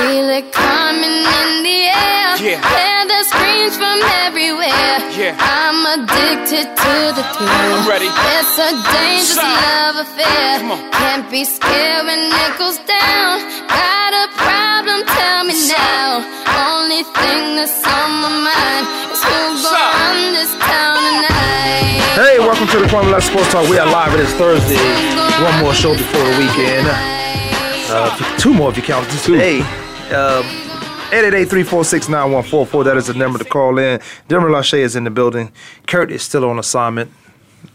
Feel it coming in the air. Yeah. Hear the screams from everywhere. Yeah. I'm addicted to the thrill. I'm ready. It's a dangerous Side. love affair. Come. Can't be scared when it goes down. Got a problem? Tell me now. Only thing that's on my mind is who Side. gon' run this town tonight. Hey, welcome to the Kwame Lassiter Sports Talk. We are live. It is Thursday. One more show before the weekend. Uh, two more if you count this today. Uh, 888-346-9144. That is the number to call in. Denver Lachey is in the building. Kurt is still on assignment.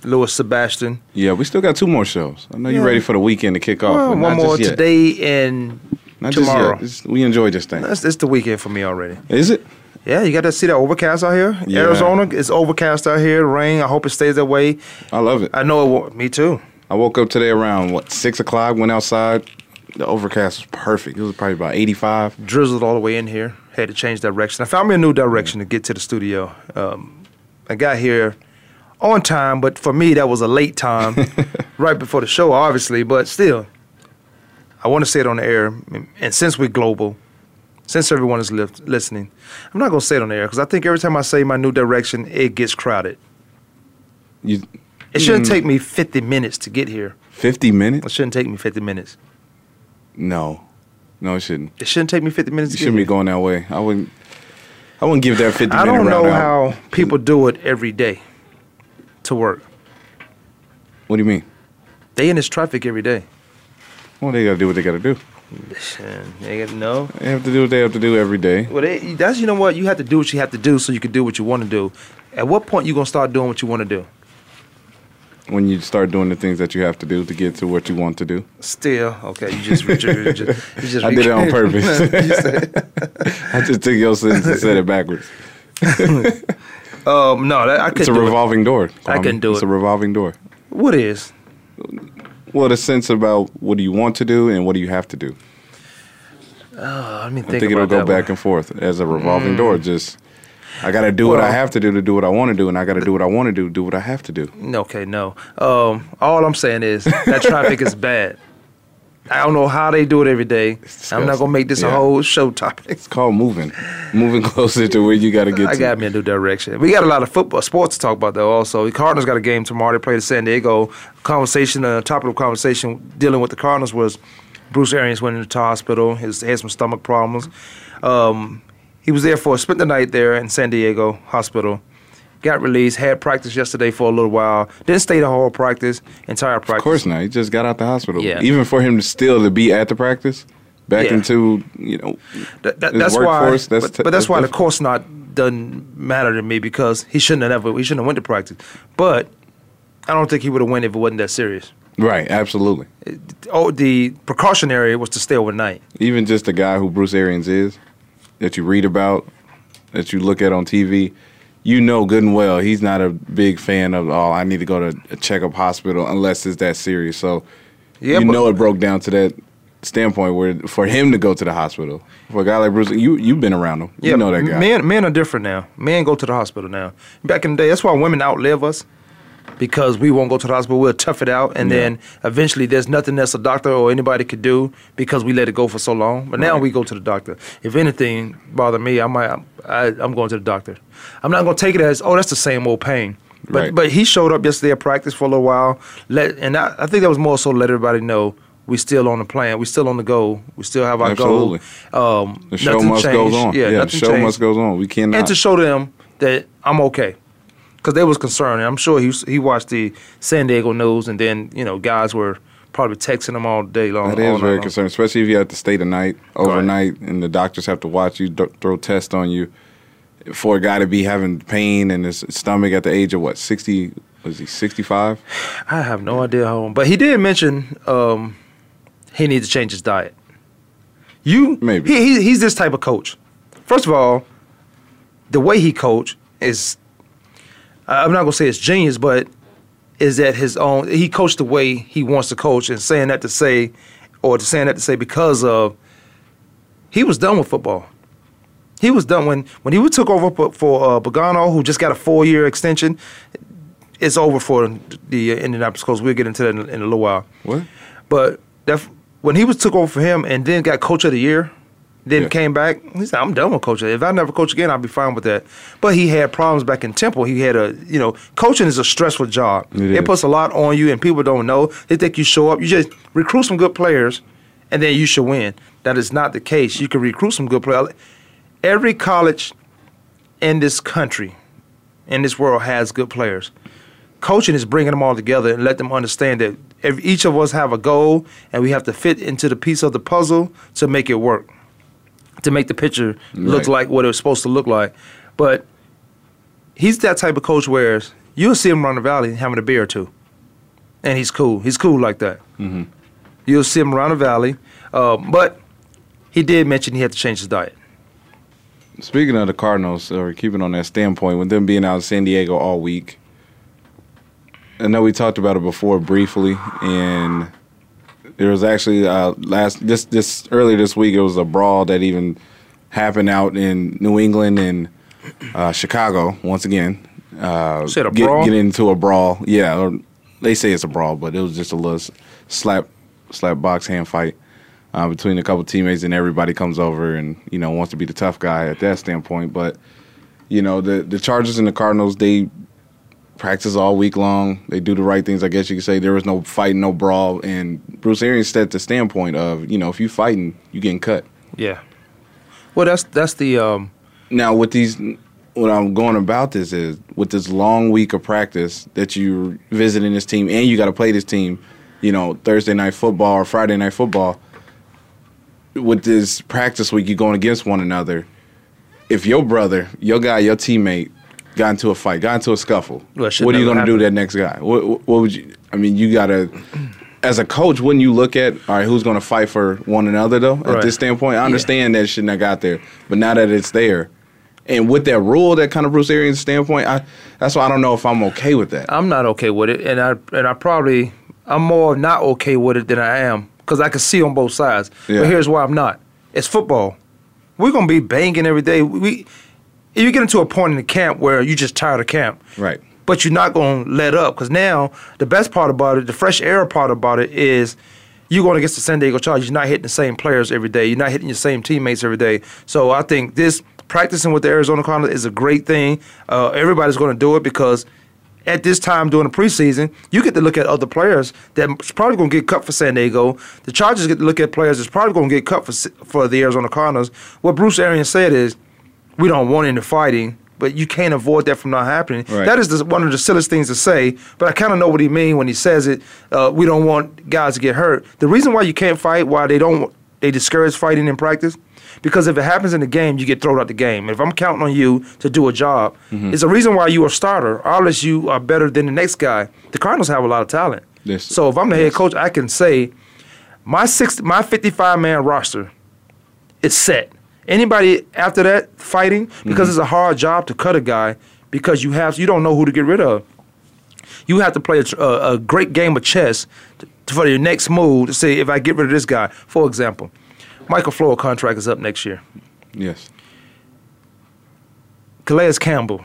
Louis Sebastian. Yeah, we still got two more shows. I know you're ready for the weekend to kick off. Well, one more today and Not tomorrow. We enjoy this thing. That's it's the weekend for me already. Is it? Yeah, you got to see that overcast out here. Yeah. Arizona is overcast out here. Rain. I hope it stays that way. I love it. I know it. Won't. Me too. I woke up today around what six o'clock. Went outside. The overcast was perfect. It was probably about 85. drizzled all the way in here. Had to change direction. I found me a new direction to get to the studio. Um, I got here on time, but for me that was a late time, right before the show, obviously. But still, I want to say it on the air. And since we're global, since everyone is li- listening, I'm not gonna say it on the air because I think every time I say my new direction, it gets crowded. You It shouldn't take me 50 minutes to get here. 50 minutes? It shouldn't take me 50 minutes. No, no, it shouldn't. It shouldn't take me 50 minutes You to shouldn't be going that way. I wouldn't. I wouldn't give that 50 I minute don't know out. how people do it every day to work. What do you mean? They in this traffic every day. Well, they gotta do what they gotta do. They got no. They have to do what they have to do every day. Well, they, that's you know what you have to do what you have to do so you can do what you want to do. At what point you gonna start doing what you want to do? When you start doing the things that you have to do to get to what you want to do. Still, okay. You just, you just, you just I did it on purpose. I just took your sentence and said it backwards. um, no, that, I It's couldn't a do it. revolving door. I Kwame. can do It's it. a revolving door. What is? Well, the sense about what do you want to do and what do you have to do. Oh, let me I think, think, it'll go back one. Mm. and forth as a revolving door. Just I got to do what I have to do to do what I want to do, and I got to do what I want to do to do what I have to do. Okay, no. Um, all I'm saying is that traffic is bad. I don't know how they do it every day. I'm not gonna make this a whole show topic. It's called moving, moving closer to where you got to get I to. got me a new direction. We got a lot of football sports to talk about though. Also, the Cardinals got a game tomorrow. They play the San Diego. Conversation, uh, topic of conversation dealing with the Cardinals was Bruce Arians went into the hospital. His had some stomach problems. Um, he was there for spent the night there in San Diego hospital. Got released. Had practice yesterday for a little while. Didn't stay the whole practice, entire practice. Of course not. He just got out the hospital. Yeah. Even for him to still to be at the practice, back Yeah. into you know That, that, that's why. workforce, that's but, t- but that's that's why the course not doesn't matter to me because he shouldn't have ever. He shouldn't have went to practice. But I don't think he would have went if it wasn't that serious. right. Absolutely. Oh, the precautionary was to stay overnight. Even just the guy who Bruce Arians is, that you read about, that you look at on TV, you know good and well he's not a big fan of. Oh, I need to go to a checkup hospital unless it's that serious. So Yeah, you know it broke down to that standpoint where for him to go to the hospital for a guy like Bruce, you you've been around him. you know that guy. Men, men are different now. Men go to the hospital now. Back in the day, that's why women outlive us because we won't go to the hospital. We'll tough it out, and Yeah. then eventually, there's nothing else a doctor or anybody could do because we let it go for so long. But now Right. we go to the doctor. If anything bother me, I might. I, I'm going to the doctor. I'm not going to take it as oh, that's the same old pain. But Right. but he showed up yesterday at practice for a little while. Let and I, I think that was more so to let everybody know. We still on the plan. We still on the go. We still have our Absolutely. goal. Um, the show must changed. goes on. Yeah, Yeah, the show changed must goes on. We cannot. and to show them that I'm okay. Because they was concerned. I'm sure he, he watched the San Diego news, and then, you know, guys were probably texting him all day long. That is very long. concerning, especially if you have to stay the night, overnight, and the doctors have to watch you, th- throw tests on you. For a guy to be having pain in his stomach at the age of what, 60, was he 65? I have no idea how, but he did mention um, he needs to change his diet. You Maybe. he, he he's this type of coach. First of all, the way he coach is I'm not gonna say it's genius, but is that his own he coached the way he wants to coach and saying that to say or to saying that to say because of he was done with football. He was done when when he took over for, for uh, Pagano, who just got a four year extension. It's over for the uh, Indianapolis Colts. We'll get into that in, in a little while. What? But that when he was took over for him and then got coach of the year, Then Yeah. came back. He said, "I'm done with coaching. If I never coach again, I'll be fine with that." But he had problems back in Temple. He had a, you know, coaching is a stressful job. It It, puts a lot on you, and people don't know. They think you show up. You just recruit some good players, and then you should win. That is not the case. You can recruit some good players. Every college in this country, in this world, has good players. Coaching is bringing them all together and let them understand that every, each of us have a goal, and we have to fit into the piece of the puzzle to make it work, to make the picture look Right. like what it was supposed to look like. But he's that type of coach where you'll see him around the valley having a beer or two, and he's cool. He's cool like that. Mm-hmm. You'll see him around the valley, uh, but he did mention he had to change his diet. Speaking of the Cardinals, or keeping on that standpoint, with them being out in San Diego all week, I know we talked about it before briefly, and there was actually uh, last this this earlier this week it was a brawl that even happened out in New England and uh, Chicago once again. Uh, get, get into a brawl, yeah. Or they say it's a brawl, but it was just a little slap slap box hand fight uh, between a couple teammates, and everybody comes over and you know wants to be the tough guy at that standpoint. But you know the the Chargers and the Cardinals they practice all week long. They do the right things, I guess you could say. There was no fighting, no brawl, and Bruce Arians set the standpoint of you know if you fighting, you getting cut. Yeah. Well, that's that's the um, Now with these, what I'm going about this is with this long week of practice that you're visiting this team and you got to play this team, you know Thursday night football or Friday night football. With this practice week, you're going against one another. If your brother, your guy, your teammate got into a fight, got into a scuffle, Well, what are you going to do to that next guy? What, what would you? I mean, you got to. As a coach, wouldn't you look at all right? Who's going to fight for one another though? At Right. this standpoint, I understand that shouldn't have got there, but now that it's there, and with that rule, that kind of Bruce Arians standpoint, I that's why I don't know if I'm okay with that. I'm not okay with it, and I and I probably I'm more not okay with it than I am because I can see on both sides. Yeah. But here's why I'm not. It's football. We're gonna be banging every day. We, if you get into a point in the camp where you're just tired of camp, Right. but you're not going to let up because now the best part about it, the fresh air part about it is you're going against the San Diego Chargers. You're not hitting the same players every day. You're not hitting your same teammates every day. So I think this practicing with the Arizona Cardinals is a great thing. Uh, everybody's going to do it because at this time during the preseason, you get to look at other players that's probably going to get cut for San Diego. The Chargers get to look at players that's probably going to get cut for for the Arizona Cardinals. What Bruce Arians said is, we don't want any fighting, but you can't avoid that from not happening. Right. That is the, one of the silliest things to say, but I kind of know what he means when he says it. Uh, we don't want guys to get hurt. The reason why you can't fight, why they don't, they discourage fighting in practice, because if it happens in the game, you get thrown out the game. If I'm counting on you to do a job, it's a reason why you're a starter, unless you are better than the next guy. The Cardinals have a lot of talent. Yes. So if I'm the head coach, I can say my six, my 55 man roster is set. Anybody after that fighting because mm-hmm. it's a hard job to cut a guy because you have you don't know who to get rid of. You have to play a, a, a great game of chess to, for your next move to say if I get rid of this guy. For example, Michael Floyd contract is up next year. Yes. Calais Campbell,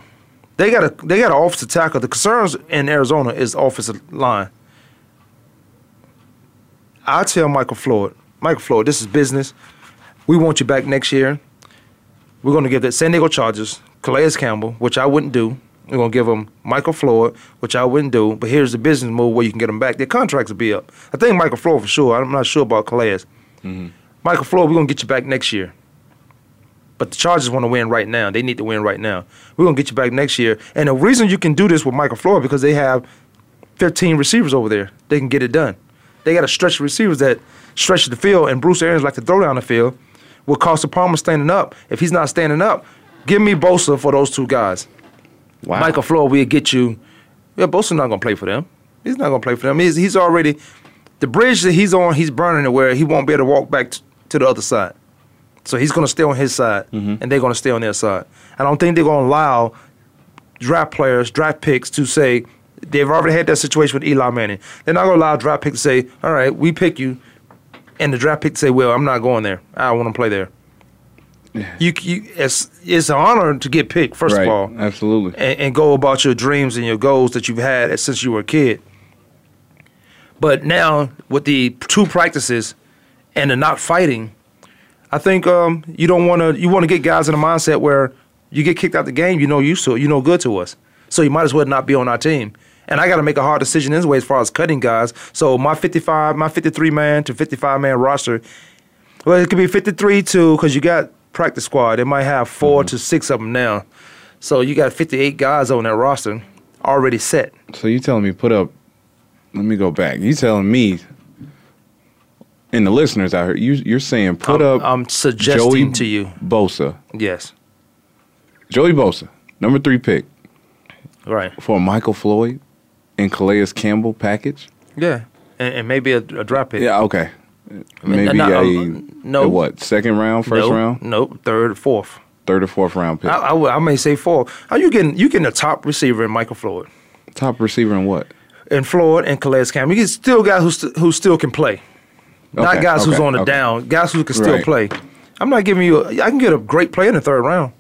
they got a they got an offensive tackle. The concerns in Arizona is offensive line. I tell Michael Floyd, Michael Floyd, this is business. We want you back next year. We're going to give the San Diego Chargers Calais Campbell, which I wouldn't do. We're going to give them Michael Floyd, which I wouldn't do. But here's the business move where you can get them back. Their contracts will be up. I think Michael Floyd for sure. I'm not sure about Calais. Mm-hmm. Michael Floyd, we're going to get you back next year. But the Chargers want to win right now. They need to win right now. We're gonna get you back next year. And the reason you can do this with Michael Floyd because they have 15 receivers over there. They can get it done. They got a stretch of receivers that stretch the field, and Bruce Arians like to throw down the field. With Carson Palmer standing up, if he's not standing up, give me Bosa for those two guys. Wow. Michael Floyd, we'll get you. Yeah, Bosa's not gonna play for them. He's not gonna play for them. He's he's already the bridge that he's on. He's burning it where he won't be able to walk back t- to the other side. So he's going to stay on his side, mm-hmm. and they're going to stay on their side. I don't think they're going to allow draft players, draft picks to say they've already had that situation with Eli Manning. They're not going to allow draft picks to say, "All right, we pick you," and the draft pick say, "Well, I'm not going there. I want to play there." You, you, it's it's an honor to get picked first right. of all, Absolutely. and, and go about your dreams and your goals that you've had since you were a kid. But now with the two practices and the not fighting, I think um, you don't want to. You want to get guys in a mindset where you get kicked out the game. You know to it. You know good to us. So you might as well not be on our team. And I got to make a hard decision anyway as far as cutting guys. So my 55, my 53 man to 55 man roster. Well, it could be 53 too because you got practice squad. They might have 4 mm-hmm. to six of them now. So you got 58 guys on that roster already set. So you telling me put up? Let me go back. You telling me, and the listeners out here, you you're saying put I'm, up I'm suggesting Joey to you. Bosa, Yes. Joey Bosa, number three pick Right. for Michael Floyd and Calais Campbell package. Yeah. And, and maybe a, a drop pick. Yeah, okay. Maybe no, a, um, no. a what? Second round, first nope, round, Nope. Third, fourth. third or fourth round pick. I, I, I may say four. How you getting? You getting a top receiver in Michael Floyd, Top receiver in what? in Floyd and Calais Campbell. You get still guys who st- who still can play, not Okay, guys who's on the okay. down. Guys who can still Right. play. I'm not giving you. A, I can get a great player in the third round.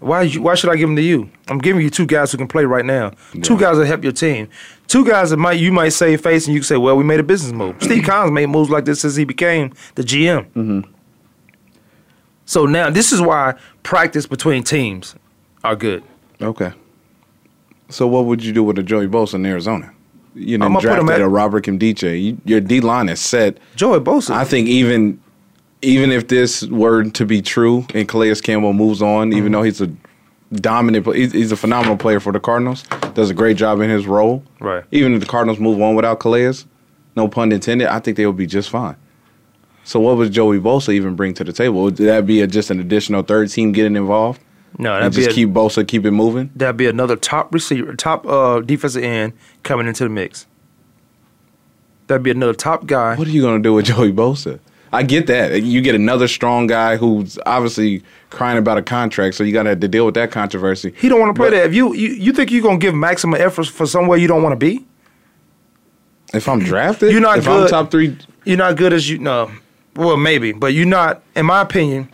Why? You, why should I give them to you? I'm giving you two guys who can play right now. Two guys that help your team. Two guys that might you might save face and you can say, well, we made a business move. Steve Collins made moves like this since he became the GM. Mm-hmm. So now this is why practice between teams are good. Okay. So what would you do with a Joey Bosa in Arizona? You know, I'ma put him at- a Robert Nkemdiche. You, your D line is set. Joey Bosa. I think even even if this were to be true and Calais Campbell moves on, Mm-hmm. even though he's a dominant, he's, a phenomenal player for the Cardinals. Does a great job in his role. Right. Even if the Cardinals move on without Calais, no pun intended, I think they would be just fine. So what would Joey Bosa even bring to the table? Would that be a, just an additional third team getting involved? no, that'd be just keep Bosa, keep it moving? that'd be another top receiver, top uh, defensive end coming into the mix. That'd be another top guy. What are you going to do with Joey Bosa? I get that. You get another strong guy who's obviously crying about a contract, so you got to have to deal with that controversy. He don't want to play But that. If you, you you think you're gonna give maximum effort for somewhere you don't want to be, If I'm drafted, You're not if I'm good. top three, you're not good as you no. Well, maybe, but you're not. In my opinion,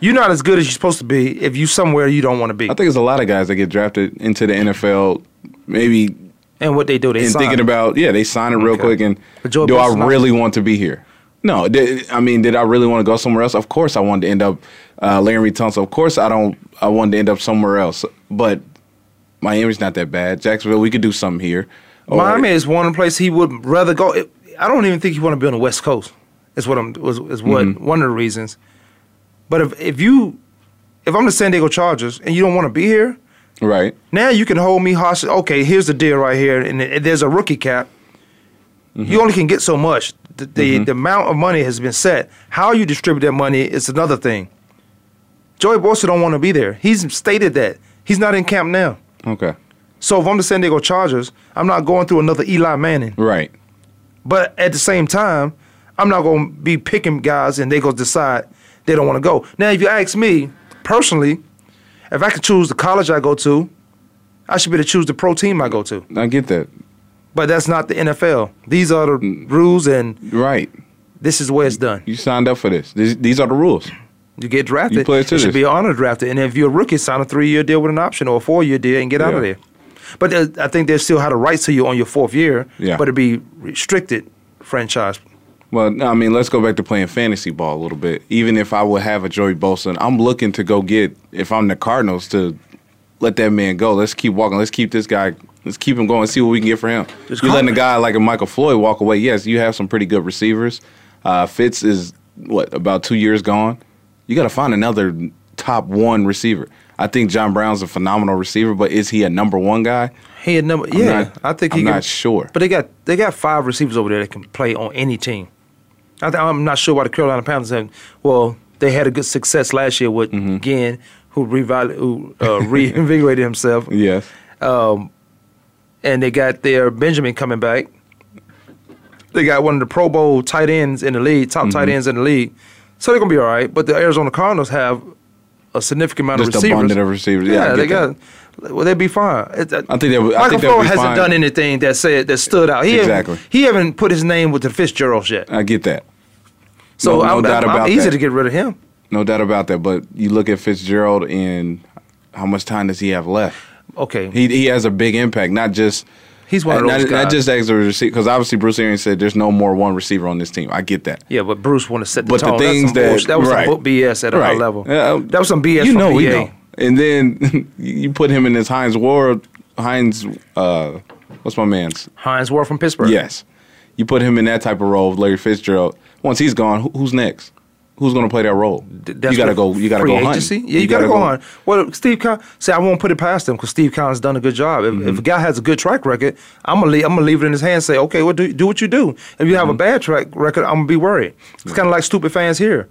you're not as good as you're supposed to be if you somewhere you don't want to be. I think there's a lot of guys that get drafted into the NFL, maybe and what they do, they and sign. thinking about yeah, they sign it real Okay. quick and do I really want to be here? No, did, I mean, did I really want to go somewhere else? Of course, I wanted to end up uh, Laremy Tunsil. Of course, I don't. I wanted to end up somewhere else, but Miami's not that bad. Jacksonville, we could do something here. Or- Miami is one place he would rather go. I don't even think he want to be on the West Coast. Is what I'm was is what Mm-hmm. one of the reasons. But if if you if I'm the San Diego Chargers and you don't want to be here, right? now you can hold me hostage. Okay, here's the deal right here, and there's a rookie cap. Mm-hmm. You only can get so much. The, the, mm-hmm. the amount of money has been set. How you distribute that money is another thing. Joey Bosa don't want to be there. He's stated that he's not in camp now. Okay, So if I'm the San Diego Chargers, I'm not going through another Eli Manning. right. But at the same time, I'm not going to be picking guys and they go decide they don't want to go. Now, if you ask me personally, if I could choose the college I go to, I should be able to choose the pro team I go to. I get that. But that's not the NFL. These are the rules, and Right. this is where it's done. You signed up for this. These, these are the rules. You get drafted. You play to it should be an honor drafted. And if you're a rookie, sign a three-year deal with an option or a four-year deal and get out of there. But I think they still have the rights to you on your fourth year. Yeah. But it'd be restricted franchise. Well, I mean, let's go back to playing fantasy ball a little bit. Even if I would have a Joey Bosa, I'm looking to go get, if I'm the Cardinals, to let that man go. Let's keep walking. Let's keep this guy, let's keep him going, and see what we can get for him. You're letting a guy like a Michael Floyd walk away. Yes, you have some pretty good receivers. Uh, Fitz is, what, about two years gone? You got to find another top one receiver. I think John Brown's a phenomenal receiver, but is he a number one guy? He had number. Yeah, not- I think he I'm can, not sure. But they got they got five receivers over there that can play on any team. I th- I'm not sure why the Carolina Panthers have. Well, they had a good success last year with Mm-hmm. Ginn, who reval- who uh, reinvigorated himself, Yes. And they got their Benjamin coming back. They got one of the Pro Bowl tight ends in the league, top tight Mm-hmm. ends in the league, so they're gonna be all right. But the Arizona Cardinals have a significant amount Just of receivers. abundant of receivers. Yeah, I they that. got. Well, they'd be fine. It- I think they would- I Michael Floyd hasn't fine. done anything that said that stood out. He Exactly. Haven't, he haven't put his name with the Fitzgeralds yet. I get that. So No- no I'm, doubt I'm, I'm easy that. to get rid of him. No doubt about that. But you look at Fitzgerald and how much time does he have left? Okay. He he has a big impact, not just He's one of those not, guys. not just as a receiver, because obviously Bruce Arians said there's no more one receiver on this team. I get that. yeah, but Bruce want to set the But the things that- bullshit. that was right. some BS at a high level. Yeah, that was some BS. You from know, we know. And then you put him in this Hines Ward, Hines, uh, what's my man's? Hines Ward from Pittsburgh. Yes. You put him in that type of role with Larry Fitzgerald. Once he's gone, who, who's next? Who's going to play that role? That's you got to go. You got to go agency? Yeah, you, got to go, on. Well, Steve Collins. See, I won't put it past him because Steve Collins done a good job. If, Mm-hmm. if a guy has a good track record, I'm gonna leave, I'm gonna leave it in his hands. Say, okay, well, do do what you do. If you have Mm-hmm. a bad track record, I'm gonna be worried. It's kind of like stupid fans here.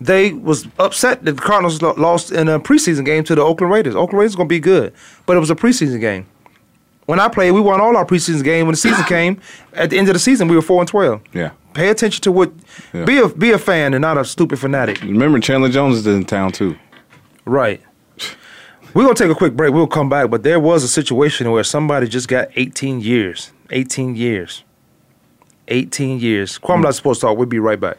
They was upset that the Cardinals lost in a preseason game to the Oakland Raiders. Oakland Raiders gonna be good, but it was a preseason game. When I played, we won all our preseason games. When the season came, at the end of the season, we were four and twelve. Yeah. Pay attention to what. Yeah. Be a be a fan and not a stupid fanatic. Remember, Chandler Jones is in town too. Right. We're gonna take a quick break. We'll come back, but there was a situation where somebody just got 18 years. 18 years. 18 years. Kwame not supposed to talk. We'll be right back.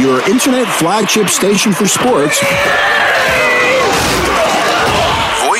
Your internet flagship station for sports.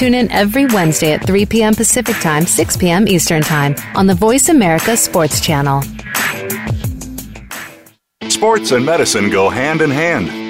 Tune in every Wednesday at 3 p.m. Pacific Time, 6 p.m. Eastern Time on the Voice America Sports Channel. Sports and medicine go hand in hand.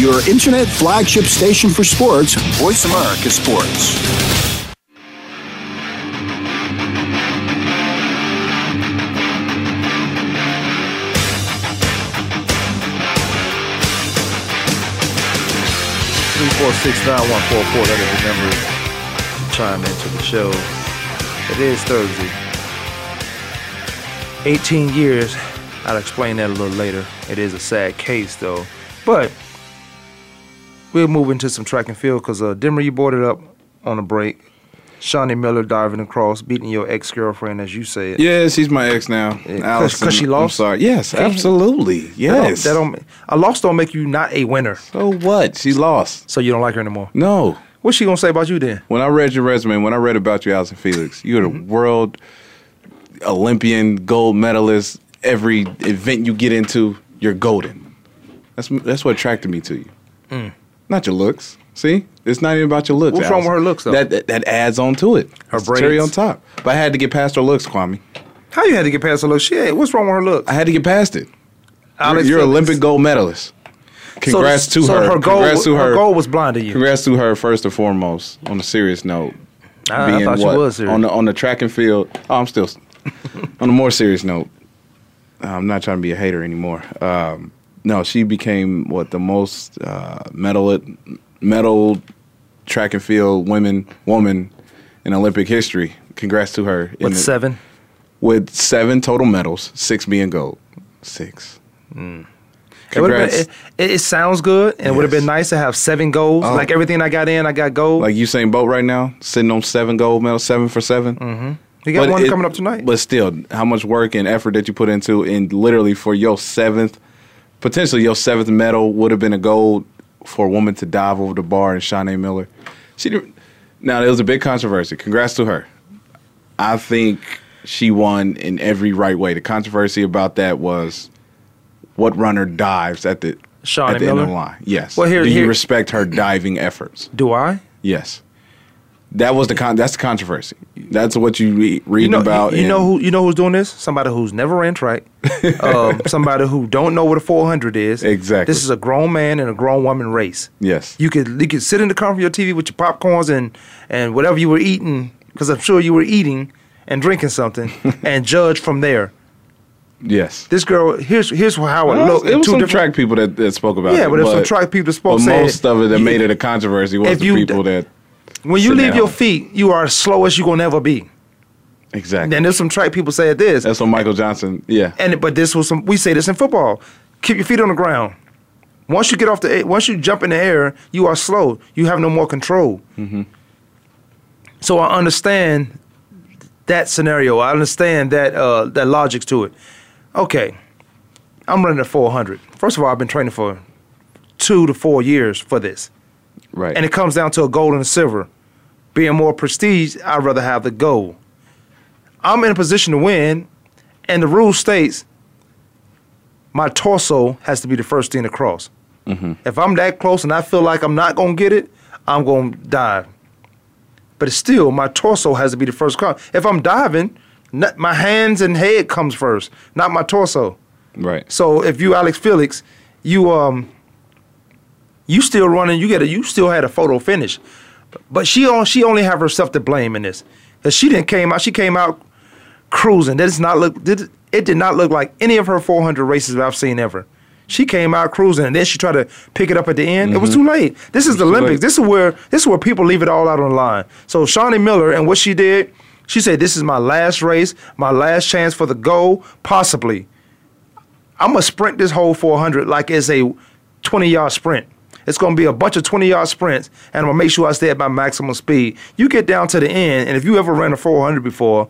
Your internet flagship station for sports. Voice America Sports. Three four six nine one four four. That is the number chime into the show. It is Thursday. 18 years. I'll explain that a little later. It is a sad case though. But we'll move into some track and field because uh, you brought it up on a break. Shaunae Miller diving across, beating your ex girlfriend, as you said. Yes, she's my ex now. Yeah, 'cause- Allyson, 'cause she I'm lost? sorry. Yes, absolutely. That don't- Yes. That don't, a loss don't make you not a winner. so what? She lost. So you don't like her anymore. No. What's she gonna say about you then? When I read your resume, when I read about you, Allyson Felix, you're the Mm-hmm. world Olympian gold medalist. Every event you get into, you're golden. That's that's what attracted me to you. Mm. Not your looks. See, it's not even about your looks. What's wrong with her looks, though? That, that that adds on to it. Her It's the cherry on top. But I had to get past her looks, Kwame. How you had to get past her look? Shit, what's wrong with her look? I had to get past it. You're, Alex you're Olympic gold medalist. Congrats so, to so her. her goal, Congrats to her. her goal was blinding you. Congrats to her first and foremost. On a serious note, I, I thought she was serious. on the on the track and field. Oh, I'm still on a more serious note. I'm not trying to be a hater anymore. Um, no, she became what the most uh, medal medal track and field women woman in Olympic history. Congrats to her. with the- seven. with seven total medals, six being gold. Six. It, would've Congrats. been, it, it sounds good, and it would have been nice to have seven goals. Oh. Like everything I got in, I got gold. like Usain Bolt right now, sitting on seven gold medals, seven for 7 Mm-hmm. you got one coming up tonight. But still, how much work and effort that you put into, and literally for your seventh, potentially your seventh medal would have been a gold for a woman to dive over the bar and Shaunae Miller. She did, now there was a big controversy. Congrats to her. I think she won in every right way. The controversy about that was what runner dives at the Shawnee at the end of the line. Yes. Well, here- Do you here- respect her diving efforts? Do I? Yes. That was the con. That's the controversy. That's what you re- read You know, about. you, you know who you know who's doing this? Somebody who's never ran track. um, somebody who don't know what a 400 is. Exactly. This is a grown man and a grown woman race. Yes. You could you could sit in the comfort of your TV with your popcorns and and whatever you were eating, because I'm sure you were eating and drinking something, and judge from there. Yes. This girl, here's here's how it Well, looked. it was two some track people that, that spoke about it. Yeah, but if some track people that spoke, But said- most of it that made it a controversy was the you people that When you leave your home. feet, you are as slow as you're gonna ever be. exactly. And there's some track people said this. That's what Michael Johnson. Yeah. And but this was some. We say this in football. Keep your feet on the ground. Once you get off the, once you jump in the air, you are slow. You have no more control. Mm-hmm. So I understand that scenario. I understand that uh, that logic to it. Okay, I'm running a 400. First of all, I've been training for two to four years for this, right. and it comes down to a gold and a silver. Being more prestige, I'd rather have the gold. I'm in a position to win, and the rule states my torso has to be the first thing to cross. If I'm that close and I feel like I'm not gonna get it, I'm gonna dive. But it's still, my torso has to be the first cross. If I'm diving, not, my hands and head comes first, not my torso. right. So if you Alex Felix, you um, you still running. You get a you still had a photo finish, but she on she only have herself to blame in this, cause she didn't came out. She came out cruising. That does not look. Did, it did not look like any of her 400 races that I've seen ever. She came out cruising, and then she tried to pick it up at the end. It was too late. This is the Olympics. This is where this is where people leave it all out on the line. So Shaunae Miller and what she did, she said, "This is my last race, my last chance for the goal, possibly." I'm gonna sprint this whole 400 like it's a 20 yard sprint. It's gonna be a bunch of 20 yard sprints, and I'm gonna make sure I stay at my maximum speed. You get down to the end, and if you ever ran a 400 before,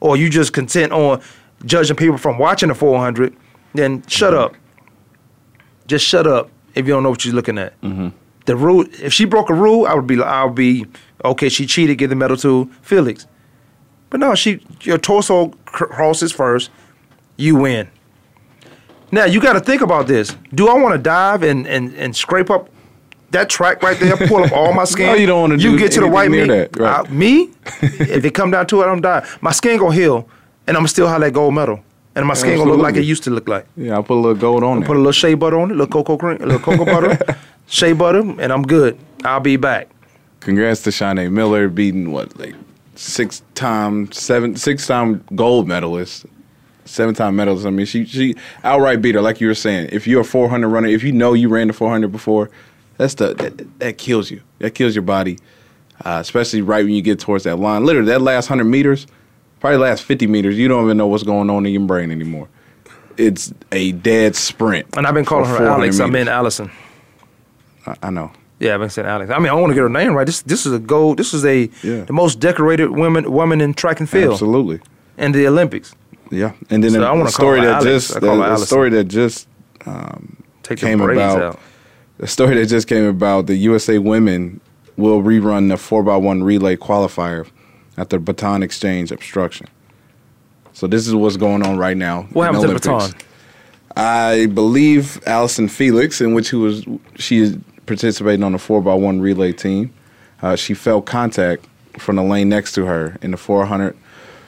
or you just content on judging people from watching the 400, then shut mm-hmm. up. Just shut up if you don't know what you're looking at. Mm-hmm. The rule, if she broke a rule, I would be, I would be okay. She cheated, give the medal to Felix. But no, she your torso cr- crosses first, you win. Now you got to think about this. Do I want to dive and, and, and scrape up that track right there, pull up all my skin? No, you don't do that. You get to the white meat. that, right. Uh, me, if it come down to it, I'm dying. My skin gonna heal, and I'm still have that gold medal, and my skin gonna look like it used to look like. Yeah, I'll put a little gold on it. Put a little shea butter on it, a little cocoa cream, a little cocoa butter, shea butter, and I'm good. I'll be back. Congrats to Shaunae Miller beating what like six time seven six time gold medalist, seven time medals. I mean, she she outright beat her. Like you were saying, if you're a 400 runner, if you know you ran the 400 before, that's the that, that kills you. That kills your body, uh, especially right when you get towards that line. Literally, that last hundred meters, probably last 50 meters, you don't even know what's going on in your brain anymore. It's a dead sprint. And I've been calling her 400 Alex. I mean. Allyson. I, I know. Yeah, I've been saying Alex. I mean, I want to get her name right. This this is a gold. This is a Yeah. the most decorated woman woman in track and field Absolutely. And the Olympics. Yeah, and then So the, I the story that Alex. just the, the story that just Take came about out. the story that just came about the USA women will rerun the four x one relay qualifier after baton exchange obstruction. So this is what's going on right now. What happened to the baton? I believe Allyson Felix, in which he was she is participating on the four x one relay team. Uh, she felt contact from the lane next to her in the 400,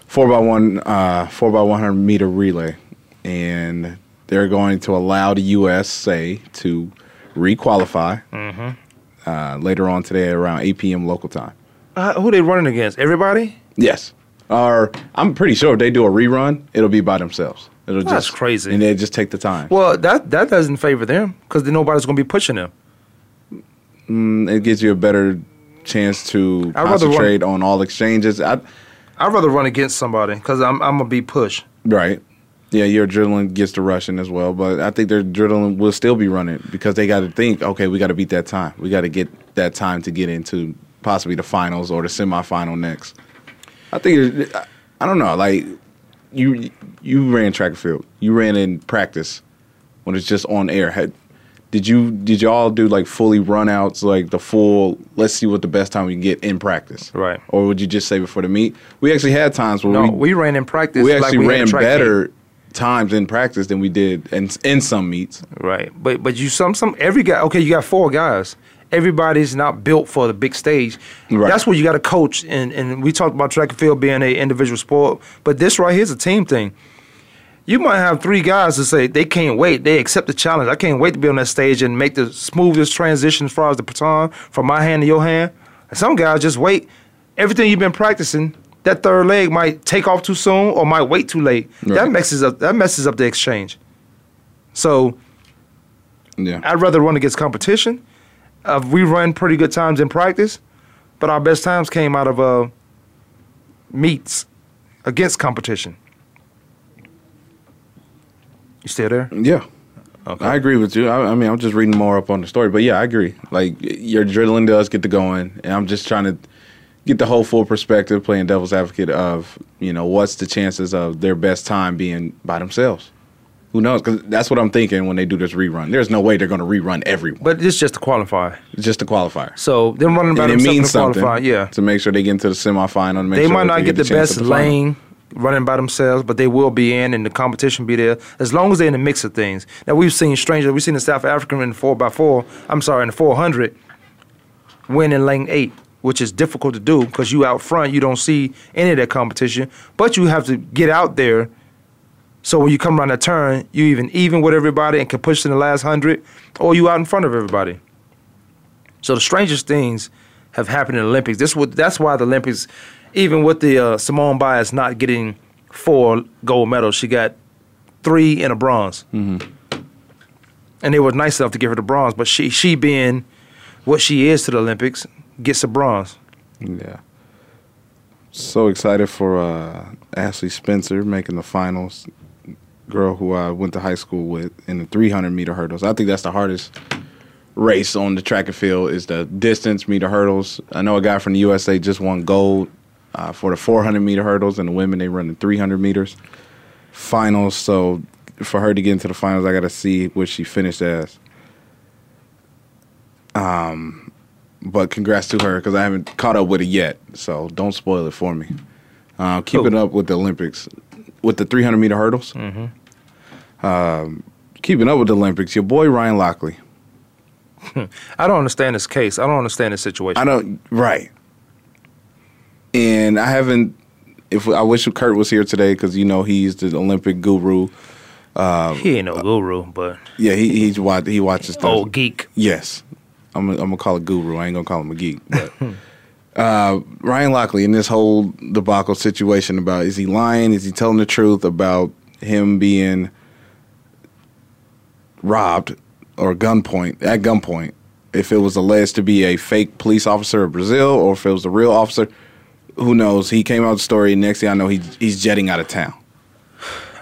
4 by one, uh, four by one hundred meter relay, and they're going to allow the USA to requalify uh, later on today around 8 p.m. local time. Uh, who they running against? Everybody? Yes, or I'm pretty sure if they do a rerun, it'll be by themselves. It'll That's just crazy. and they just take the time. Well, that that doesn't favor them because nobody's going to be pushing them. it gives you a better chance to I'd rather run- concentrate on all exchanges. I, I'd rather run against somebody because I'm I'm gonna be pushed. right. Yeah, your adrenaline gets to rushing as well, but I think their adrenaline will still be running because they got to think, okay, we got to beat that time. We got to get that time to get into possibly the finals or the semifinal next. I think I- don't know, like you you ran track and field, you ran in practice when it's just on air. Did you did y'all do like fully runouts, like the full? Let's see what the best time we can get in practice, Right. Or would you just save it for the meet? We actually had times where No, we we, ran in practice. we like actually we had ran better times in practice than we did in in some meets. Right, but but you some some every guy. Okay, you got four guys. everybody's not built for the big stage. Right. That's where you got to coach. And, and we talked about track and field being a individual sport, but this right here is a team thing. You might have three guys that say they can't wait. They accept the challenge. I can't wait to be on that stage and make the smoothest transition as far as the baton from my hand to your hand. And some guys just wait. Everything you've been practicing, that third leg might take off too soon or might wait too late. That messes up. That messes up the exchange. So Yeah. I'd rather run against competition. Uh, we run pretty good times in practice, but our best times came out of uh, meets against competition. You still there? Yeah. I agree with you. I, I mean, I'm just reading more up on the story, but yeah, I agree. Like your drilling does get to going, and I'm just trying to get the whole full perspective, playing devil's advocate of you know what's the chances of their best time being by themselves. Who knows? Because that's what I'm thinking when they do this rerun. There's no way they're going to rerun everyone. But it's just to qualify. It's just a qualifier. So them running by and it themselves in means the something yeah. to make sure they get into the semifinal. And make They might not they get the best lane running by themselves, but they will be in, and the competition be there as long as they're in the mix of things. Now we've seen strangers. We've seen the South African in the four x four. I'm sorry, in the 400, win in lane eight, which is difficult to do because you out front, you don't see any of that competition, but you have to get out there. So when you come around that turn, you even even with everybody and can push in the last hundred, or you out in front of everybody. So the strangest things have happened in the Olympics. This would that's why the Olympics, even with the uh, Simone Biles not getting four gold medals, she got three and a bronze. Mm-hmm. And they were nice enough to give her the bronze, but she she being what she is to the Olympics gets a bronze. Yeah. So excited for uh, Ashley Spencer making the finals. Girl who I went to high school with in the 300 meter hurdles. I think that's the hardest race on the track and field is the distance meter hurdles. I know a guy from the USA just won gold uh, for the 400 meter hurdles, and the women they run the 300 meters finals. So for her to get into the finals, I got to see what she finished as. Um, but congrats to her because I haven't caught up with it yet. So don't spoil it for me. Uh, keeping up with the Olympics, with the 300 meter hurdles. Mm-hmm. Um, keeping up with the Olympics, your boy Ryan Lochte. I don't understand this case. I don't understand this situation. I don't right, and I haven't. If I wish Kurt was here today because you know he's the Olympic guru. he ain't no guru, but Yeah, he he's watch he watches stuff. old geek. Yes, I'm gonna, I'm gonna call it guru. I ain't gonna call him a geek. But uh, Ryan Lochte in this whole debacle situation about is he lying? Is he telling the truth about him being robbed or gunpoint at gunpoint? If it was alleged to be a fake police officer of Brazil or if it was a real officer, who knows? He came out with the story. Next thing I know, he, he's jetting out of town.